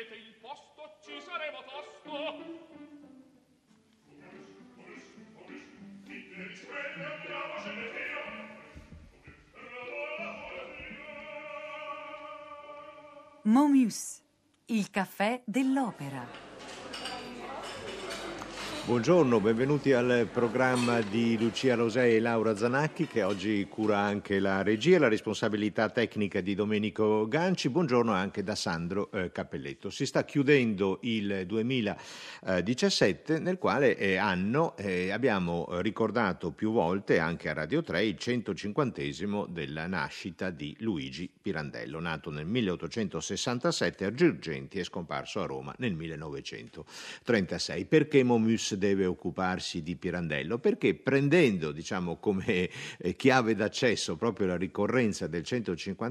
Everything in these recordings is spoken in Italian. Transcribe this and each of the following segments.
cedete il posto, ci saremo tosto. Momus, il caffè dell'opera. Buongiorno, benvenuti al programma di Lucia Rosei e Laura Zanacchi che oggi cura anche la regia e la responsabilità tecnica di Domenico Ganci. Buongiorno anche da Sandro eh, Cappelletto. Si sta chiudendo il 2017 nel quale eh, anno eh, abbiamo ricordato più volte anche a Radio 3 il 150 della nascita di Luigi Pirandello, nato nel 1867 a Girgenti e scomparso a Roma nel 1936. Perché Momus deve occuparsi di Pirandello? Perché prendendo diciamo, come eh, chiave d'accesso proprio la ricorrenza del 150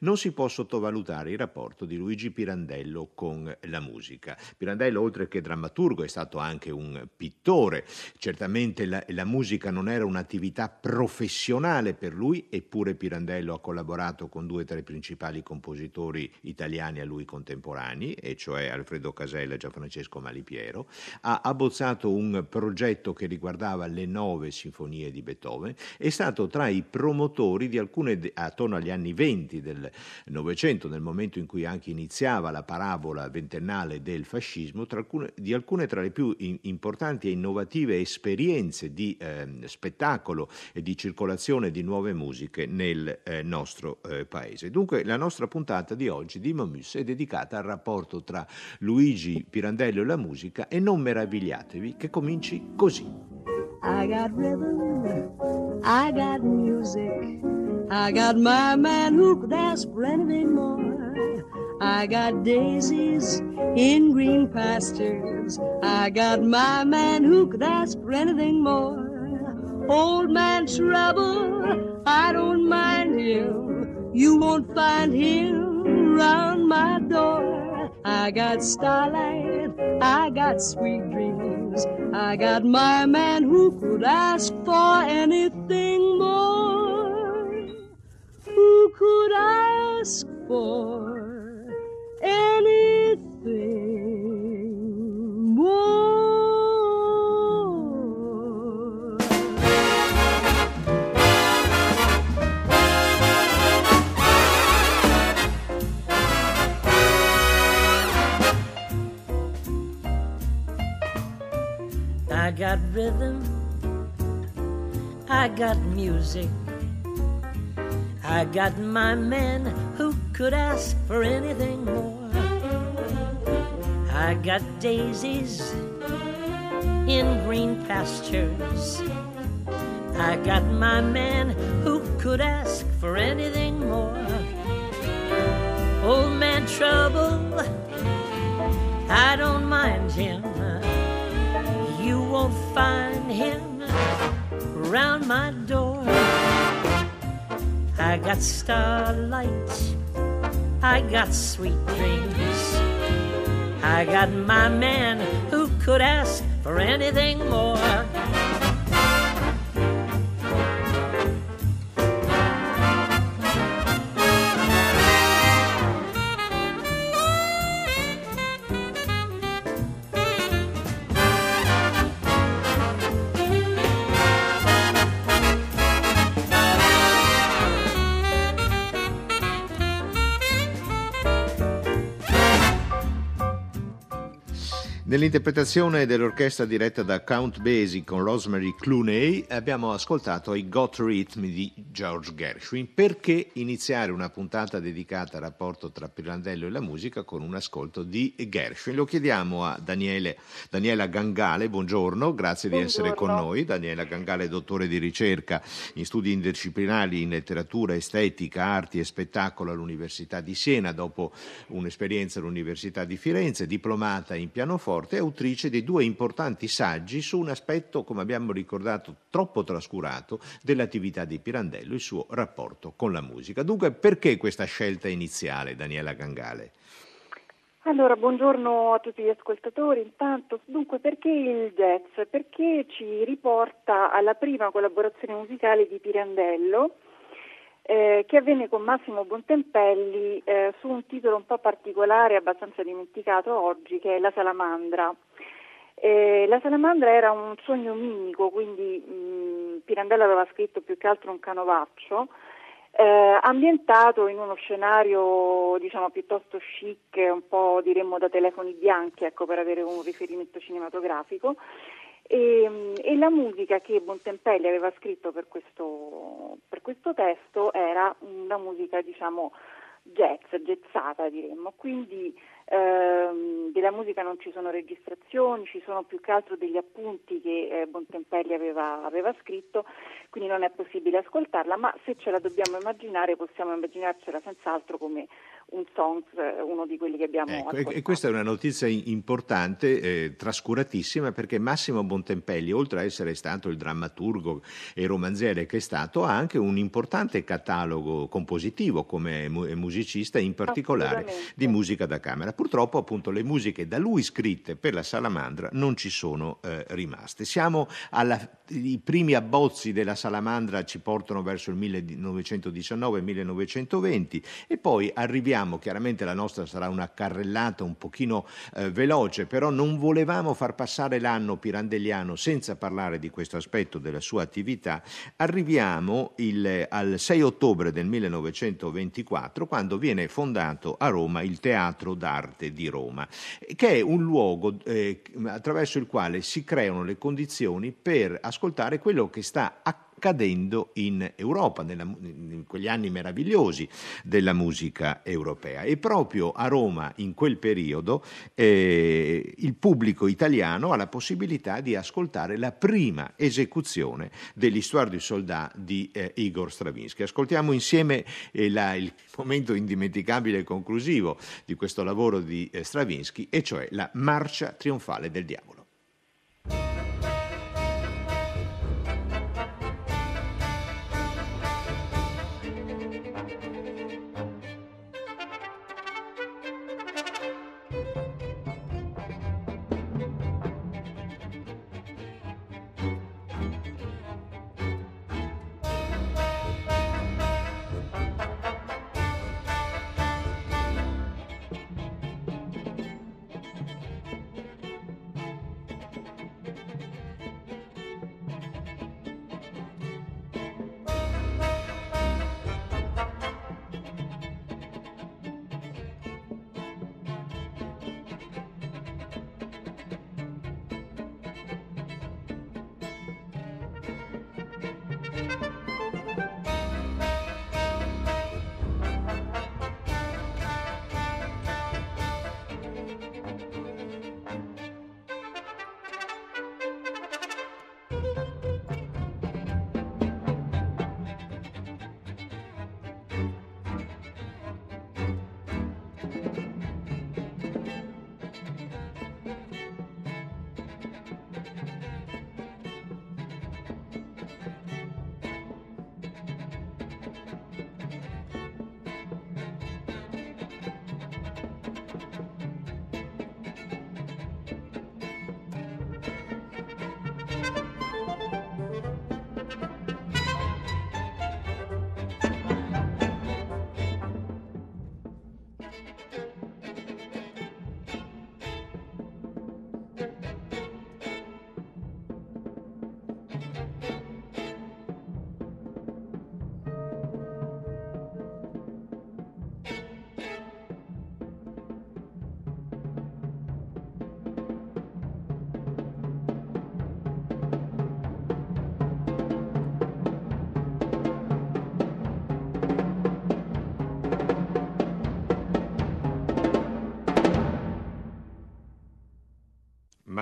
non si può sottovalutare il rapporto di Luigi Pirandello con la musica. Pirandello oltre che drammaturgo è stato anche un pittore, certamente la, la musica non era un'attività professionale per lui, eppure Pirandello ha collaborato con due tra i principali compositori italiani a lui contemporanei, e cioè Alfredo Casella e Gianfrancesco Malipiero, ha abbozzato avanzato un progetto che riguardava le nove sinfonie di Beethoven, è stato tra i promotori di alcune, attorno agli anni venti del Novecento, nel momento in cui anche iniziava la parabola ventennale del fascismo, alcune, di alcune tra le più in, importanti e innovative esperienze di eh, spettacolo e di circolazione di nuove musiche nel eh, nostro eh, paese. Dunque la nostra puntata di oggi di Momus è dedicata al rapporto tra Luigi Pirandello e la musica e non meravigliate che cominci così. I got rhythm, I got music, I got my man who could ask for anything more. I got daisies in green pastures. I got my man who could ask for anything more. Old man trouble, I don't mind him. You won't find him round my door. I got starlight, I got sweet dreams. I got my man who could ask for anything more. Who could ask for anything got my man who could ask for anything more. I got daisies in green pastures. I got my man who could ask for anything more. Old man trouble, I don't mind him you won't find him round my got starlight, I got sweet dreams. I got my man who could ask for anything more. Nell'interpretazione dell'orchestra diretta da Count Basie con Rosemary Clooney abbiamo ascoltato i Got Rhythm di George Gershwin. Perché iniziare una puntata dedicata al rapporto tra Pirandello e la musica con un ascolto di Gershwin? Lo chiediamo a Daniele, Daniela Gangale, buongiorno, grazie buongiorno. di essere con noi. Daniela Gangale, dottore di ricerca in studi interdisciplinari in letteratura, estetica, arti e spettacolo all'Università di Siena, dopo un'esperienza all'Università di Firenze, diplomata in pianoforte Forte è autrice di due importanti saggi su un aspetto, come abbiamo ricordato, troppo trascurato dell'attività di Pirandello, il suo rapporto con la musica. Dunque, perché questa scelta iniziale, Daniela Gangale? Allora, buongiorno a tutti gli ascoltatori. Intanto, dunque, perché il jazz? Perché ci riporta alla prima collaborazione musicale di Pirandello eh, che avvenne con Massimo Bontempelli eh, su un titolo un po' particolare, abbastanza dimenticato oggi, che è La Salamandra. Eh, la salamandra era un sogno mimico, quindi mh, Pirandello aveva scritto più che altro un canovaccio, eh, ambientato in uno scenario diciamo piuttosto chic, un po' diremmo da telefoni bianchi, ecco, per avere un riferimento cinematografico. E, e, la musica che Bontempelli aveva scritto per questo, per questo testo era una musica diciamo jazz, jazzata diremmo, quindi ehm, della musica non ci sono registrazioni, ci sono più che altro degli appunti che eh, Bontempelli aveva, aveva, scritto, quindi non è possibile ascoltarla, ma se ce la dobbiamo immaginare possiamo immaginarcela senz'altro come un song, eh, uno di quelli che abbiamo ecco, E questa è una notizia importante, eh, trascuratissima, perché Massimo Bontempelli, oltre a essere stato il drammaturgo e romanziere che è stato, ha anche un importante catalogo compositivo come musicista, in particolare di musica da camera. Purtroppo appunto le musiche da lui scritte per la Salamandra non ci sono eh, rimaste. Siamo alla, i primi abbozzi della Salamandra ci portano verso il 1919-1920 e poi arriviamo, chiaramente la nostra sarà una carrellata un pochino eh, veloce, però non volevamo far passare l'anno pirandelliano senza parlare di questo aspetto della sua attività. Arriviamo il, al 6 ottobre del 1924 quando viene fondato a Roma il Teatro d'Arte di Roma, che è un luogo eh, attraverso il quale si creano le condizioni per ascoltare quello che sta accadendo accadendo in Europa, nella, in quegli anni meravigliosi della musica europea. E proprio a Roma, in quel periodo, eh, il pubblico italiano ha la possibilità di ascoltare la prima esecuzione dell'Histoire du Soldat di eh, Igor Stravinsky. Ascoltiamo insieme eh, la, il momento indimenticabile e conclusivo di questo lavoro di eh, Stravinsky, e cioè la Marcia trionfale del diavolo.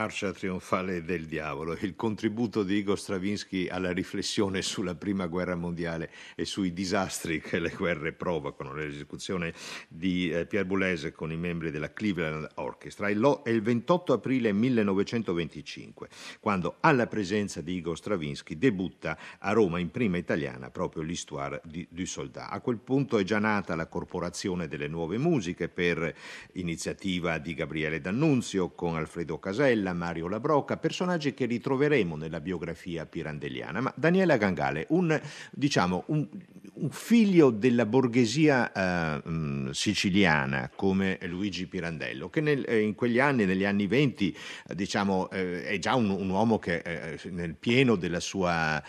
Marcia trionfale del diavolo, il contributo di Igor Stravinsky alla riflessione sulla prima guerra mondiale e sui disastri che le guerre provocano, l'esecuzione di eh, Pierre Boulez con i membri della Cleveland Orchestra. È il 28 aprile 1925, quando alla presenza di Igor Stravinsky debutta a Roma in prima italiana proprio l'Histoire du Soldat. A quel punto è già nata la Corporazione delle Nuove Musiche per iniziativa di Gabriele D'Annunzio con Alfredo Casella, Mario Labrocca, personaggi che ritroveremo nella biografia pirandelliana. Ma Daniela Gangale, un, diciamo, un, un figlio della borghesia eh, mh, siciliana come Luigi Pirandello, che nel, eh, in quegli anni, negli anni venti, eh, diciamo, eh, è già un, un uomo che eh, nel pieno della sua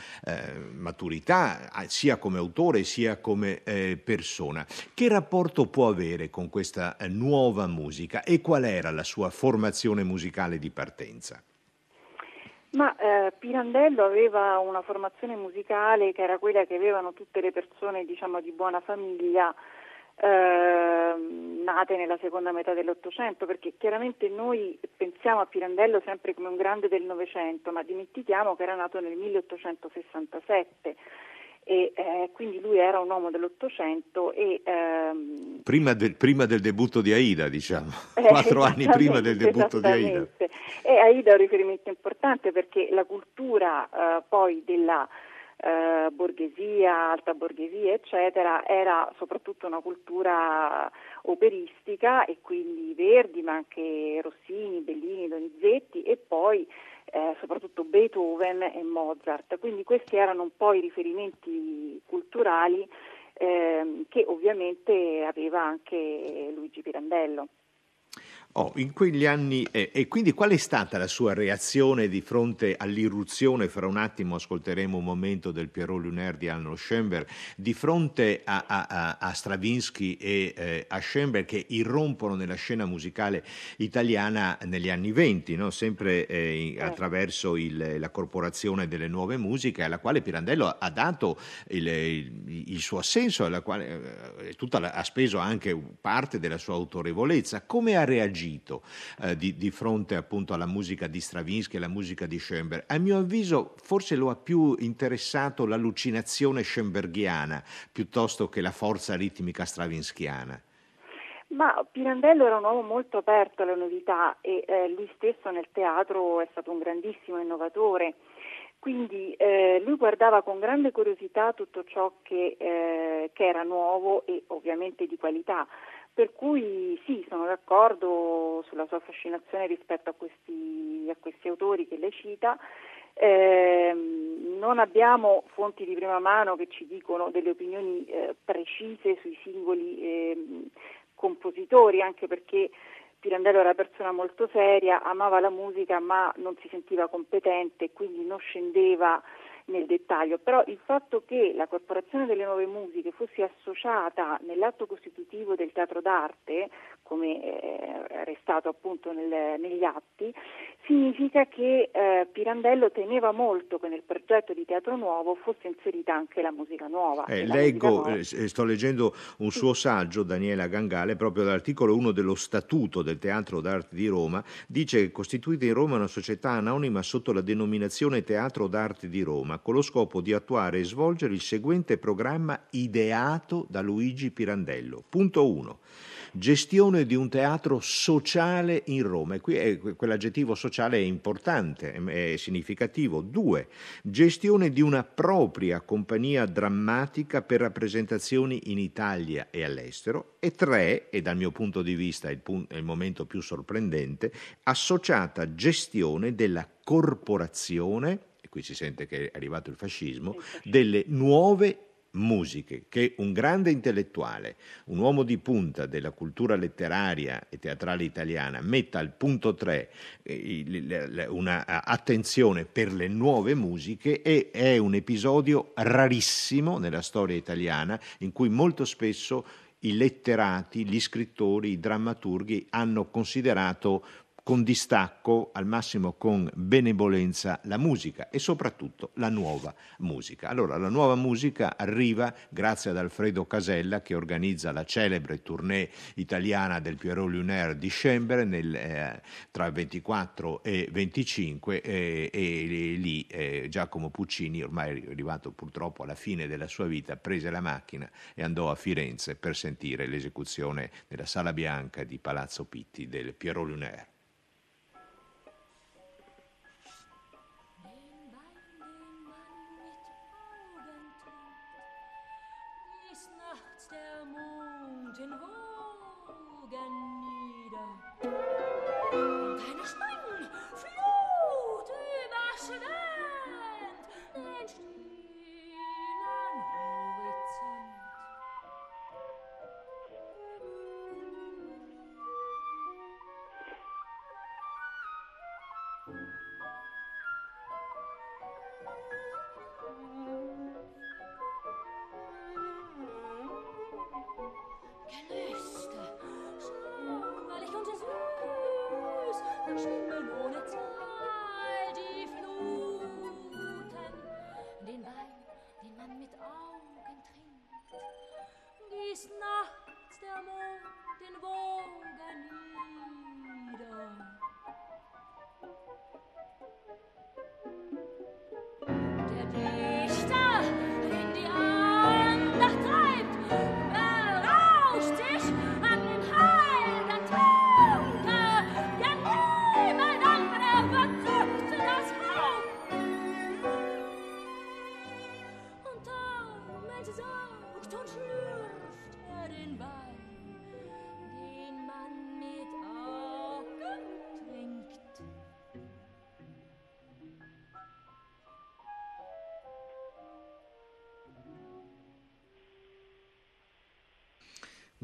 maturità, sia come autore sia come persona. Che rapporto può avere con questa nuova musica e qual era la sua formazione musicale di partenza? Ma eh, Pirandello aveva una formazione musicale che era quella che avevano tutte le persone diciamo, di buona famiglia eh, nate nella seconda metà dell'Ottocento, perché chiaramente noi pensiamo a Pirandello sempre come un grande del Novecento, ma dimentichiamo che era nato nel 1867 e eh, quindi lui era un uomo dell'Ottocento e ehm... prima, del, prima, del, debutto di Aida diciamo. Eh, quattro anni prima del debutto di Aida. e Aida è un riferimento importante perché la cultura eh, poi della eh, borghesia, alta borghesia eccetera era soprattutto una cultura operistica e quindi Verdi ma anche Rossini, Bellini, Donizetti e poi eh, soprattutto Beethoven e Mozart. Quindi questi erano un po' i riferimenti culturali eh, che ovviamente aveva anche Luigi Pirandello. Oh, in quegli anni, eh, e quindi qual è stata la sua reazione di fronte all'irruzione, fra un attimo ascolteremo un momento del Pierrot Lunaire di Arnold Schoenberg, di fronte a, a, a Stravinsky e eh, a Schoenberg che irrompono nella scena musicale italiana negli anni venti, no? sempre eh, attraverso il, la corporazione delle nuove musiche alla quale Pirandello ha dato il, il, il suo assenso, alla quale eh, tutta la, ha speso anche parte della sua autorevolezza. Come ha reagito? Reagito eh, di, di, fronte appunto alla musica di Stravinsky e alla musica di Schoenberg. A mio avviso forse lo ha più interessato l'allucinazione schoenbergiana piuttosto che la forza ritmica stravinskiana. Ma Pirandello era un uomo molto aperto alle novità e eh, lui stesso nel teatro è stato un grandissimo innovatore. Quindi eh, lui guardava con grande curiosità tutto ciò che, eh, che, era nuovo e ovviamente di qualità. Per cui sì, sono d'accordo sulla sua fascinazione rispetto a questi, a questi autori che lei cita. Eh, non abbiamo fonti di prima mano che ci dicono delle opinioni eh, precise sui singoli eh, compositori, anche perché Pirandello era una persona molto seria, amava la musica ma non si sentiva competente, quindi non scendeva nel dettaglio, però il fatto che la Corporazione delle Nuove Musiche fosse associata nell'atto costitutivo del teatro d'arte, come eh, è restato appunto nel, negli atti, significa che eh, Pirandello teneva molto che nel progetto di Teatro Nuovo fosse inserita anche la musica nuova. Eh, leggo, nuova... Eh, sto leggendo un sì. suo saggio, Daniela Gangale, proprio dall'articolo 1 dello Statuto del Teatro d'Arte di Roma, dice che costituita in Roma una società anonima sotto la denominazione Teatro d'Arte di Roma, con lo scopo di attuare e svolgere il seguente programma ideato da Luigi Pirandello. Punto 1 gestione di un teatro sociale in Roma. E qui è, quell'aggettivo sociale è importante, è significativo. Due, gestione di una propria compagnia drammatica per rappresentazioni in Italia e all'estero. E tre, e dal mio punto di vista è il, punto, è il momento più sorprendente, associata gestione della corporazione, qui si sente che è arrivato il fascismo, delle nuove musiche che un grande intellettuale, un uomo di punta della cultura letteraria e teatrale italiana metta al punto 3 eh, una attenzione per le nuove musiche è, è un episodio rarissimo nella storia italiana in cui molto spesso i letterati, gli scrittori, i drammaturghi hanno considerato con distacco, al massimo con benevolenza, la musica e soprattutto la nuova musica. Allora, la nuova musica arriva grazie ad Alfredo Casella che organizza la celebre tournée italiana del Pierrot Lunaire di Schember nel, eh, tra il 24 e 25 eh, e lì eh, Giacomo Puccini, ormai arrivato purtroppo alla fine della sua vita, prese la macchina e andò a Firenze per sentire l'esecuzione nella Sala Bianca di Palazzo Pitti del Pierrot Lunaire.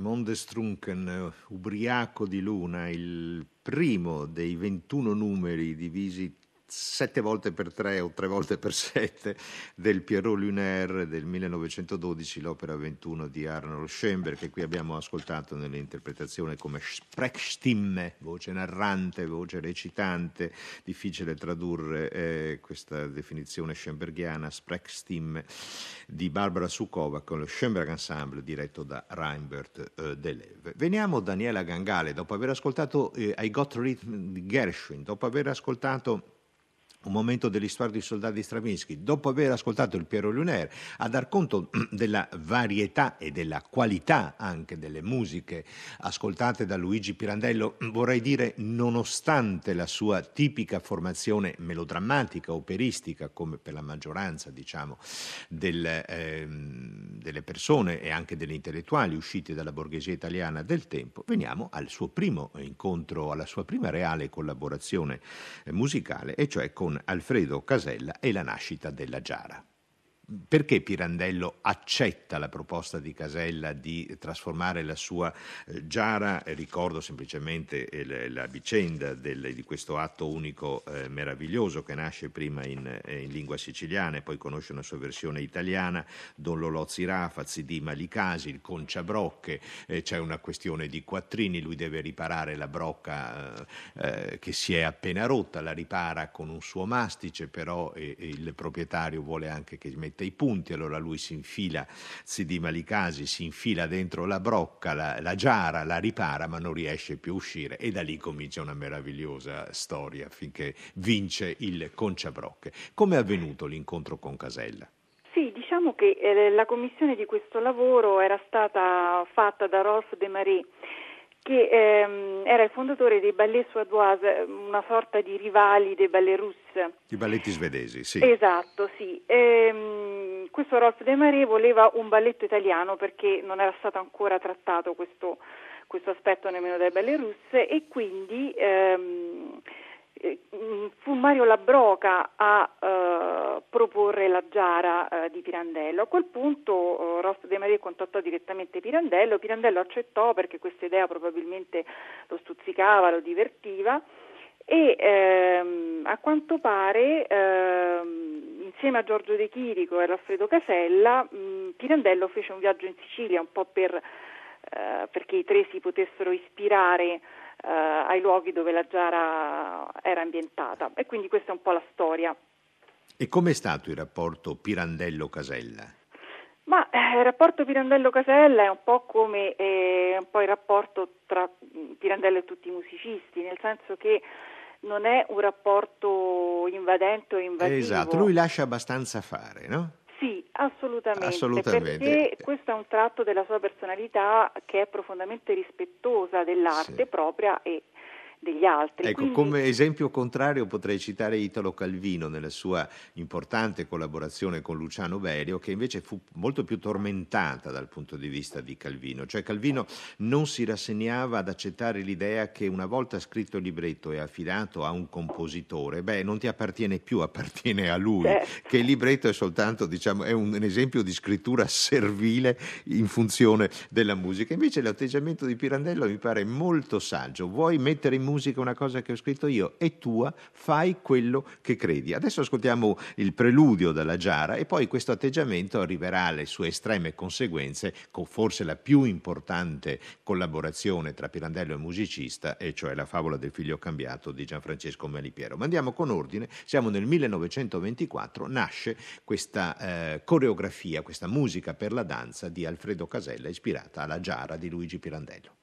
Mondestrunken, ubriaco di luna, il primo dei 21 numeri divisi sette volte per tre o tre volte per sette del Pierrot Lunaire del 1912, l'opera 21 di Arnold Schoenberg, che qui abbiamo ascoltato nell'interpretazione come Sprechstimme, voce narrante, voce recitante, difficile tradurre eh, questa definizione schoenbergiana, Sprechstimme, di Barbara Sukova con lo Schoenberg Ensemble diretto da Reinbert eh, Deleuve. Veniamo Daniela Gangale, dopo aver ascoltato eh, I Got Rhythm di Gershwin, dopo aver ascoltato un momento dell'Histoire di soldati Stravinsky, dopo aver ascoltato il Piero Lunaire, a dar conto della varietà e della qualità anche delle musiche ascoltate da Luigi Pirandello, vorrei dire nonostante la sua tipica formazione melodrammatica, operistica, come per la maggioranza diciamo, del, eh, delle persone e anche degli intellettuali usciti dalla borghesia italiana del tempo, veniamo al suo primo incontro, alla sua prima reale collaborazione eh, musicale, e cioè con con Alfredo Casella e la nascita della Giara perché Pirandello accetta la proposta di Casella di trasformare la sua eh, Giara, ricordo semplicemente eh, la vicenda del, di questo atto unico eh, meraviglioso che nasce prima in, eh, in, lingua siciliana e poi conosce una sua versione italiana, Don Lolò Zirafa, Zidì Malicasi, il Conciabrocche, eh, c'è una questione di quattrini, lui deve riparare la brocca eh, che si è appena rotta, la ripara con un suo mastice, però il proprietario vuole anche che metta mette i punti, allora lui si infila, Sidi Malicasi si infila dentro la brocca, la, la giara, la ripara, ma non riesce più a uscire e da lì comincia una meravigliosa storia finché vince il Conciabrocche. Come è avvenuto l'incontro con Casella? Sì, diciamo che eh, la commissione di questo lavoro era stata fatta da Rolf De Marais che ehm, era il fondatore dei Ballet Suédoise, una sorta di rivali dei Ballet Russes. I balletti svedesi, sì. Esatto, sì. Ehm, questo Rolf De Marais voleva un balletto italiano perché non era stato ancora trattato questo, questo aspetto nemmeno dai Ballet Russe e quindi ehm, eh, fu Mario Labroca a eh, proporre la giara eh, di Pirandello. A quel punto eh, Rost De Maria contattò direttamente Pirandello, Pirandello accettò perché questa idea probabilmente lo stuzzicava, lo divertiva e ehm, a quanto pare ehm, insieme a Giorgio De Chirico e Alfredo Casella mh, Pirandello fece un viaggio in Sicilia un po' per, eh, perché i tre si potessero ispirare eh, ai luoghi dove la Giara era ambientata e quindi questa è un po' la storia. E com'è stato il rapporto Pirandello-Casella? Ma eh, il rapporto Pirandello-Casella è un po' come eh, un po il rapporto tra Pirandello e tutti i musicisti, nel senso che non è un rapporto invadente o invasivo. Esatto, lui lascia abbastanza fare, no? Sì, assolutamente, assolutamente, perché questo è un tratto della sua personalità che è profondamente rispettosa dell'arte sì. propria e degli altri. Ecco, Quindi... come esempio contrario potrei citare Italo Calvino nella sua importante collaborazione con Luciano Berio, che invece fu molto più tormentata dal punto di vista di Calvino. Cioè Calvino non si rassegnava ad accettare l'idea che una volta scritto il libretto e affidato a un compositore, beh, non ti appartiene più, appartiene a lui, certo. che il libretto è soltanto, diciamo, è un, un esempio di scrittura servile in funzione della musica. Invece l'atteggiamento di Pirandello mi pare molto saggio. Vuoi mettere in musica una cosa che ho scritto io, è tua, fai quello che credi. Adesso ascoltiamo il preludio della Giara e poi questo atteggiamento arriverà alle sue estreme conseguenze con forse la più importante collaborazione tra Pirandello e musicista, e cioè la favola del figlio cambiato di Gianfrancesco Malipiero. Ma andiamo con ordine, siamo nel 1924, nasce questa eh, coreografia, questa musica per la danza di Alfredo Casella ispirata alla Giara di Luigi Pirandello.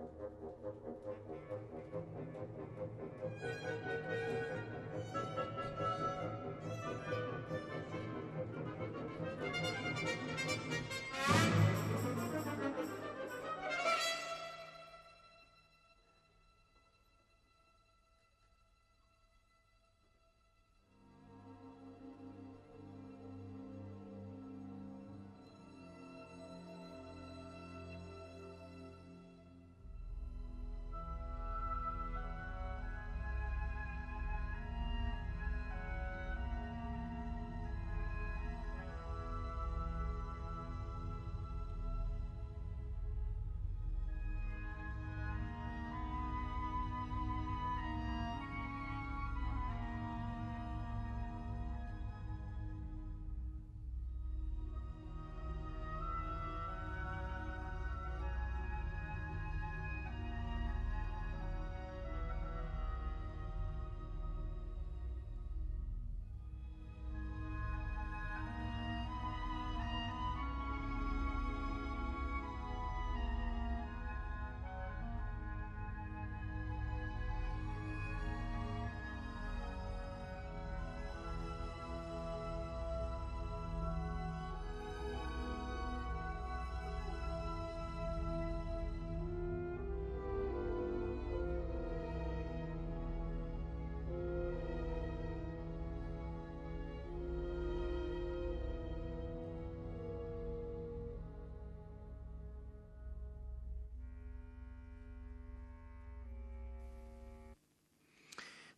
Thank you.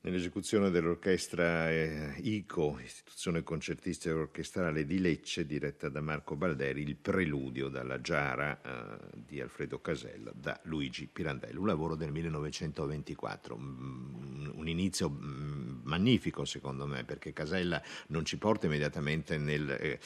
Nell'esecuzione dell'orchestra eh, ICO, Istituzione Concertistica Orchestrale di Lecce, diretta da Marco Balderi, il preludio dalla Giara eh, di Alfredo Casella da Luigi Pirandello, un lavoro del 1924, mm, un inizio mm, magnifico secondo me perché Casella non ci porta immediatamente nel... Eh,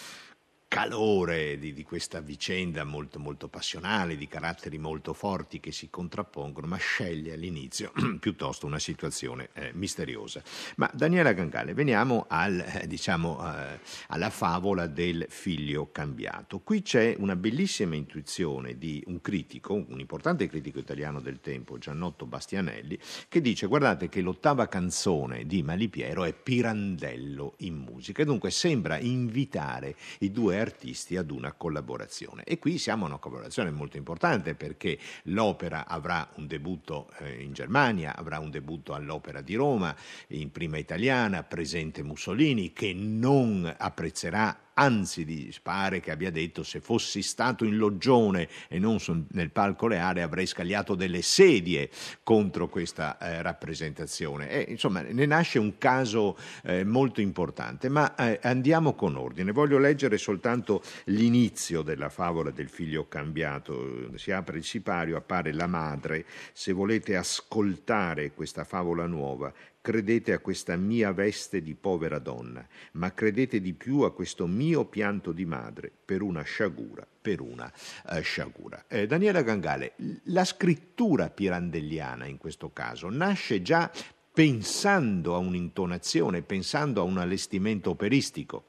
calore di, di, questa vicenda molto, molto passionale, di caratteri molto forti che si contrappongono, ma sceglie all'inizio piuttosto una situazione eh, misteriosa. Ma Daniela Gangale, veniamo al, eh, diciamo, eh, alla favola del figlio cambiato. Qui c'è una bellissima intuizione di un critico, un importante critico italiano del tempo, Giannotto Bastianelli, che dice guardate che l'ottava canzone di Malipiero è Pirandello in musica e dunque sembra invitare i due artisti ad una collaborazione. E qui siamo a una collaborazione molto importante perché l'opera avrà un debutto eh, in Germania, avrà un debutto all'Opera di Roma, in prima italiana, presente Mussolini, che non apprezzerà anzi pare che abbia detto se fossi stato in loggione e non nel palco reale avrei scagliato delle sedie contro questa eh, rappresentazione. E, insomma, ne nasce un caso eh, molto importante, ma eh, andiamo con ordine. Voglio leggere soltanto l'inizio della favola del figlio cambiato. Si apre il sipario, appare la madre. Se volete ascoltare questa favola nuova, credete a questa mia veste di povera donna, ma credete di più a questo mio pianto di madre per una sciagura, per una uh, sciagura. Eh, Daniela Gangale, la scrittura pirandelliana in questo caso nasce già pensando a un'intonazione, pensando a un allestimento operistico?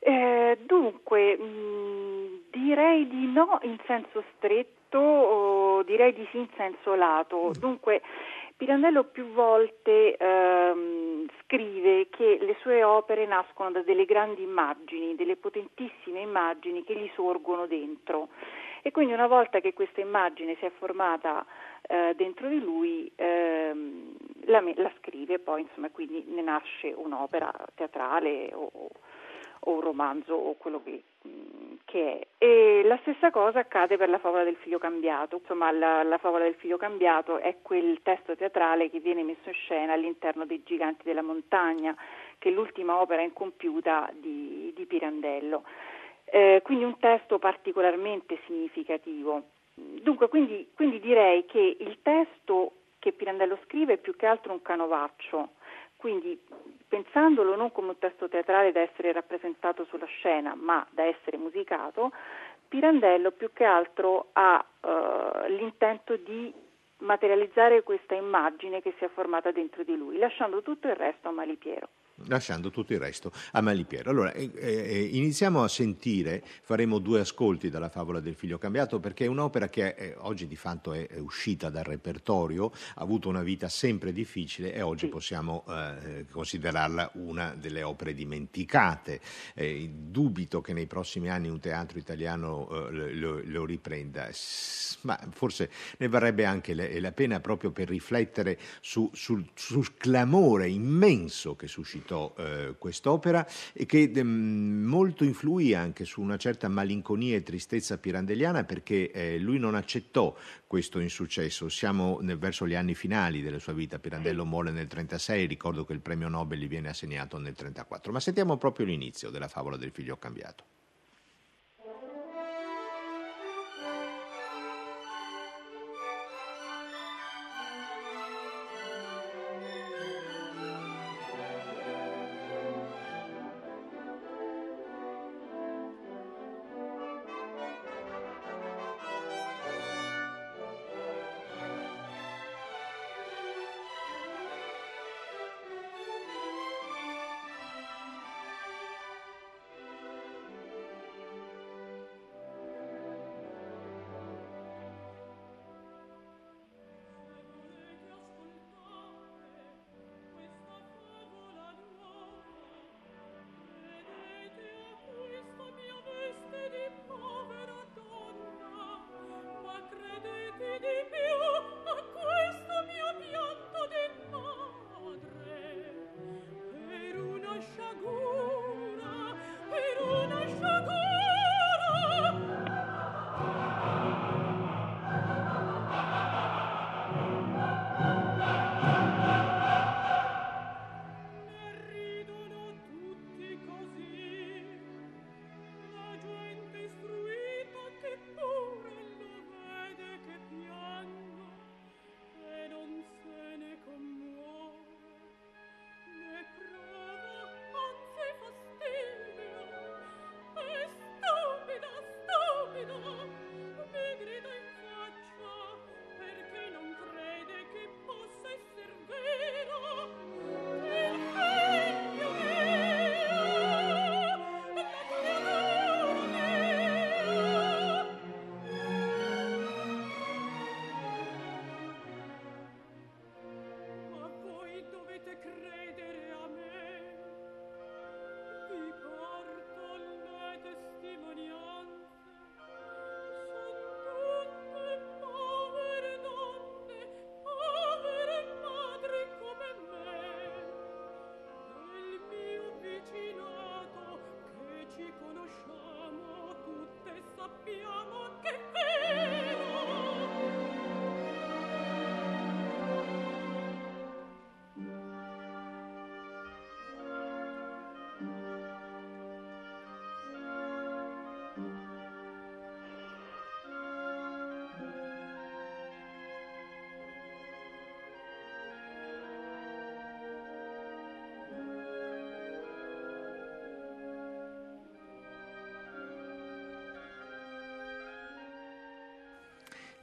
Eh, dunque, mh, mm, direi di no in senso stretto, direi di sì in senso lato. Mm. Dunque, Pirandello più volte ehm, scrive che le sue opere nascono da delle grandi immagini, delle potentissime immagini che gli sorgono dentro. E quindi una volta che questa immagine si è formata eh, dentro di lui, ehm, la, la, scrive poi, insomma, quindi ne nasce un'opera teatrale o, o un romanzo o quello che, mm, che, è. E la stessa cosa accade per la favola del figlio cambiato. Insomma, la, la, favola del figlio cambiato è quel testo teatrale che viene messo in scena all'interno dei Giganti della Montagna, che è l'ultima opera incompiuta di, di Pirandello. Eh, quindi un testo particolarmente significativo. Dunque, quindi, quindi direi che il testo che Pirandello scrive è più che altro un canovaccio quindi pensandolo non come un testo teatrale da essere rappresentato sulla scena, ma da essere musicato, Pirandello più che altro ha eh, l'intento di materializzare questa immagine che si è formata dentro di lui, lasciando tutto il resto a Malipiero. Lasciando tutto il resto a Malipiero. Allora, eh, eh, iniziamo a sentire, faremo due ascolti dalla favola del figlio cambiato, perché è un'opera che è, oggi di fatto è, è, uscita dal repertorio, ha avuto una vita sempre difficile e oggi possiamo eh, considerarla una delle opere dimenticate. Eh, dubito che nei prossimi anni un teatro italiano eh, lo, lo, riprenda, ma forse ne varrebbe anche la, la pena proprio per riflettere su, sul, sul clamore immenso che suscitò scritto eh, quest'opera e che mh, ehm, molto influì anche su una certa malinconia e tristezza pirandelliana perché eh, lui non accettò questo insuccesso. Siamo nel, verso gli anni finali della sua vita, Pirandello muore nel 1936, ricordo che il premio Nobel gli viene assegnato nel 1934, ma sentiamo proprio l'inizio della favola del figlio cambiato.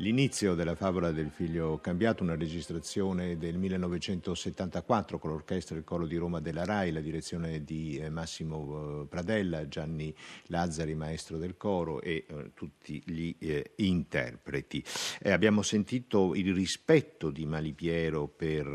L'inizio della favola del figlio cambiato, una registrazione del 1974 con l'orchestra il coro di Roma della RAI, la direzione di eh, Massimo eh, Pradella, Gianni Lazzari, maestro del coro e eh, tutti gli eh, interpreti. Eh, abbiamo sentito il rispetto di Malipiero per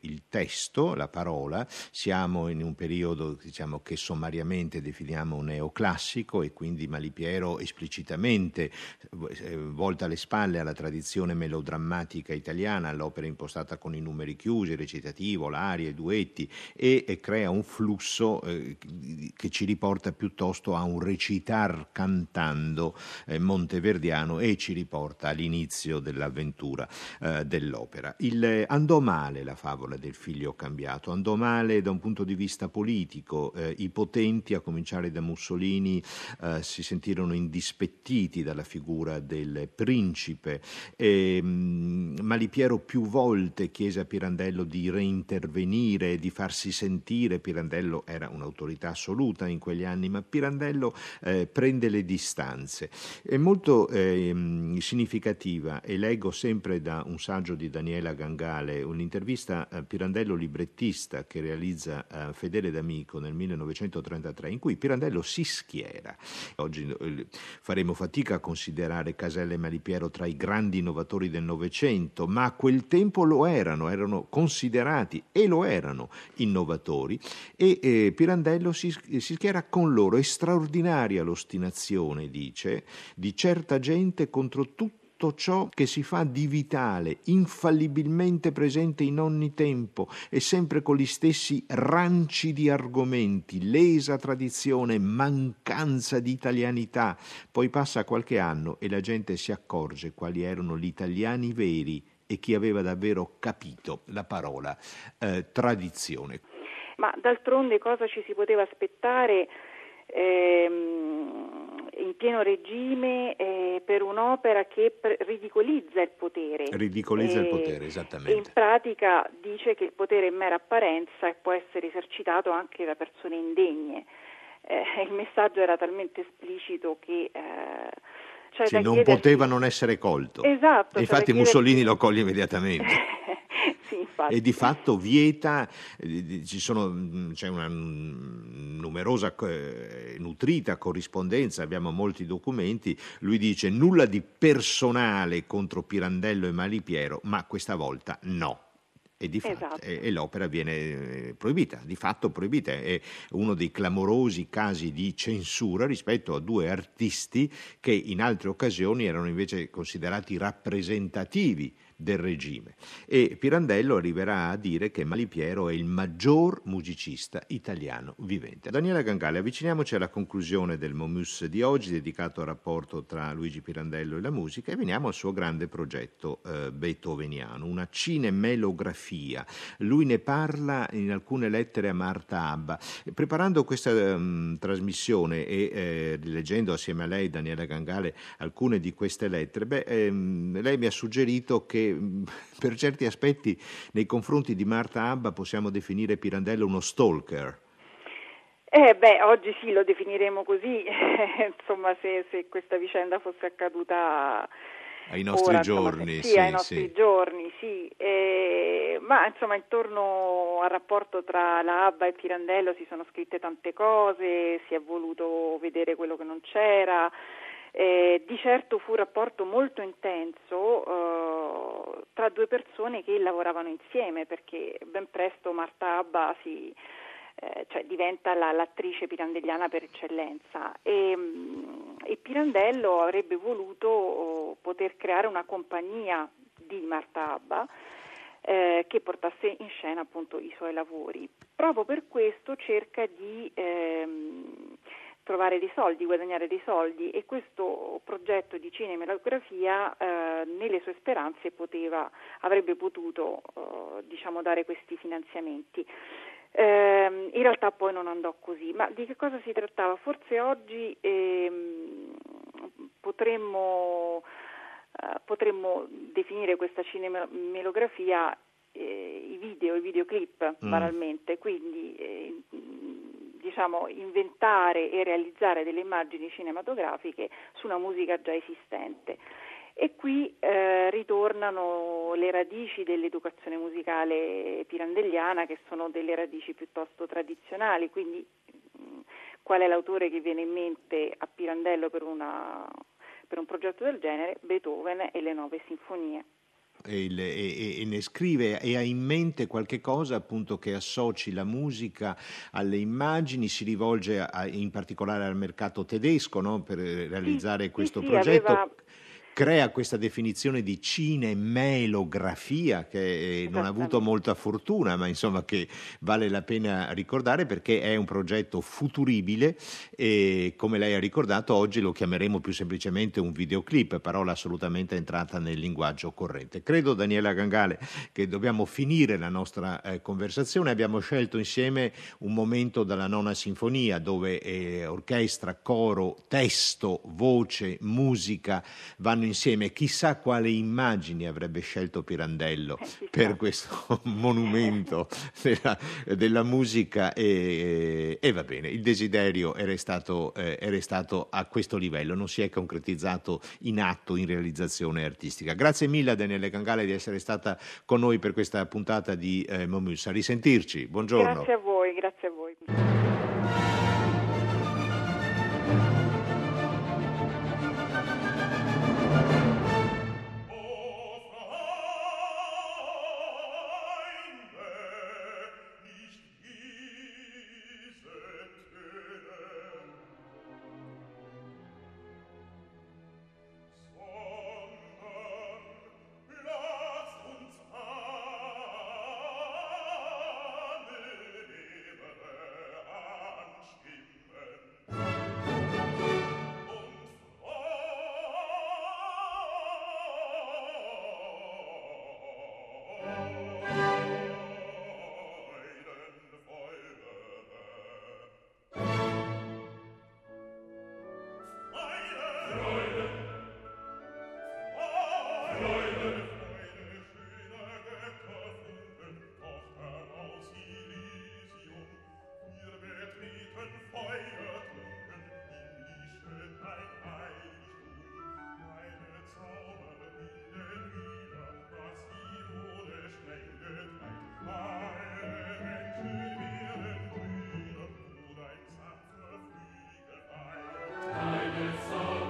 il testo, la parola, siamo in un periodo diciamo, che sommariamente definiamo neoclassico e quindi Malipiero esplicitamente volta le spalle alla tradizione melodrammatica italiana, all'opera impostata con i numeri chiusi, recitativo, l'aria, i duetti e, e crea un flusso eh, che ci riporta piuttosto a un recitar cantando eh, monteverdiano e ci riporta all'inizio dell'avventura eh, dell'opera. Il, andò male la favola del figlio cambiato, andò male da un punto di vista politico, eh, i potenti, a cominciare da Mussolini, eh, si sentirono indispettiti dalla figura del principe principe. E, mh, Malipiero più volte chiese a Pirandello di reintervenire, di farsi sentire. Pirandello era un'autorità assoluta in quegli anni, ma Pirandello eh, prende le distanze. È molto eh, significativa, e leggo sempre da un saggio di Daniela Gangale, un'intervista a Pirandello librettista che realizza eh, Fedele D'Amico nel 1933, in cui Pirandello si schiera. Oggi eh, faremo fatica a considerare Casella e Malipiero tra i grandi innovatori del Novecento, ma a quel tempo lo erano, erano considerati e lo erano innovatori e eh, Pirandello si, si schiera con loro. È straordinaria l'ostinazione, dice, di certa gente contro tutti tutto ciò che si fa di vitale, infallibilmente presente in ogni tempo e sempre con gli stessi ranci di argomenti, lesa tradizione, mancanza di italianità. Poi passa qualche anno e la gente si accorge quali erano gli italiani veri e chi aveva davvero capito la parola eh, tradizione. Ma d'altronde cosa ci si poteva aspettare? Ehm, in pieno regime eh, per un'opera che pre- ridicolizza il potere. Ridicolizza eh, il potere, esattamente. in pratica dice che il potere è mera apparenza e può essere esercitato anche da persone indegne. Eh, il messaggio era talmente esplicito che... Eh, cioè sì, non chiedersi... poteva non essere colto. Esatto. Cioè infatti chiedersi... Mussolini lo coglie immediatamente. e di fatto vieta, eh, sono, mm, c'è una numerosa, eh, nutrita corrispondenza, abbiamo molti documenti, lui dice nulla di personale contro Pirandello e Malipiero, ma questa volta no. E, fatto, esatto. e, e, l'opera viene eh, proibita, di fatto proibita. È uno dei clamorosi casi di censura rispetto a due artisti che in altre occasioni erano invece considerati rappresentativi del regime. E Pirandello arriverà a dire che Malipiero è il maggior musicista italiano vivente. Daniela Gangale, avviciniamoci alla conclusione del Momus di oggi, dedicato al rapporto tra Luigi Pirandello e la musica, e veniamo al suo grande progetto eh, beethoveniano, una cinemelografia. Lui ne parla in alcune lettere a Marta Abba. Preparando questa um, trasmissione e eh, leggendo assieme a lei, Daniela Gangale, alcune di queste lettere, beh, ehm, lei mi ha suggerito che per certi aspetti nei confronti di Marta Abba possiamo definire Pirandello uno stalker. Eh beh, oggi sì, lo definiremo così, insomma se, se, questa vicenda fosse accaduta ai nostri ora, giorni, insomma, sì, sì, ai nostri sì. giorni, sì. Eh, ma insomma intorno al rapporto tra la Abba e Pirandello si sono scritte tante cose, si è voluto vedere quello che non c'era, eh, di certo fu un rapporto molto intenso eh, tra due persone che lavoravano insieme perché ben presto Marta Abba si, eh, cioè diventa la, l'attrice pirandelliana per eccellenza e, mm, e Pirandello avrebbe voluto oh, poter creare una compagnia di Marta Abba eh, che portasse in scena appunto i suoi lavori. Proprio per questo cerca di ehm, trovare dei soldi, guadagnare dei soldi e questo progetto di cinematografia eh, nelle sue speranze poteva, avrebbe potuto eh, diciamo, dare questi finanziamenti. Eh, in realtà poi non andò così, ma di che cosa si trattava? Forse oggi ehm, potremmo, eh, potremmo, definire questa cinematografia eh, i video, i videoclip mm. banalmente, quindi eh, diciamo, inventare e realizzare delle immagini cinematografiche su una musica già esistente. E qui eh, ritornano le radici dell'educazione musicale pirandelliana, che sono delle radici piuttosto tradizionali, quindi mh, qual è l'autore che viene in mente a Pirandello per, una, per un progetto del genere? Beethoven e le nove sinfonie e, e, e, ne scrive e ha in mente qualche cosa appunto che associ la musica alle immagini, si rivolge a, in particolare al mercato tedesco no? per realizzare sì, questo sì, progetto. Aveva crea questa definizione di cinemelografia che non ha avuto molta fortuna, ma insomma che vale la pena ricordare perché è un progetto futuribile e come lei ha ricordato oggi lo chiameremo più semplicemente un videoclip, parola assolutamente entrata nel linguaggio corrente. Credo Daniela Gangale che dobbiamo finire la nostra eh, conversazione, abbiamo scelto insieme un momento dalla nona sinfonia dove eh, orchestra, coro, testo, voce, musica vanno insieme. Chissà quale immagini avrebbe scelto Pirandello Eh, per questo monumento della, della musica e, e, va bene, il desiderio è restato, eh, è restato a questo livello, non si è concretizzato in atto, in realizzazione artistica. Grazie mille a Daniele Cangale di essere stata con noi per questa puntata di eh, Momus. A risentirci, buongiorno. Grazie a voi, grazie a voi. Son.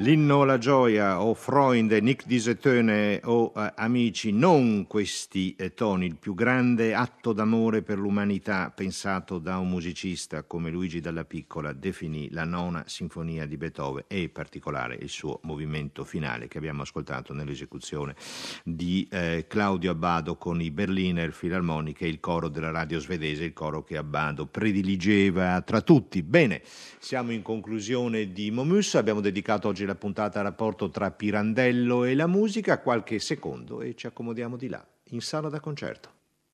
L'inno alla gioia o Freunde, Nick Disetone o eh, amici, non questi eh, toni, il più grande atto d'amore per l'umanità pensato da un musicista come Luigi Dalla Piccola definì la nona sinfonia di Beethoven e in particolare il suo movimento finale che abbiamo ascoltato nell'esecuzione di eh, Claudio Abbado con i Berliner Philharmoniche e il coro della radio svedese, il coro che Abbado prediligeva tra tutti. Bene, siamo in conclusione di Momus, abbiamo dedicato oggi la puntata rapporto tra Pirandello e la musica, qualche secondo e ci accomodiamo di là, in sala da concerto.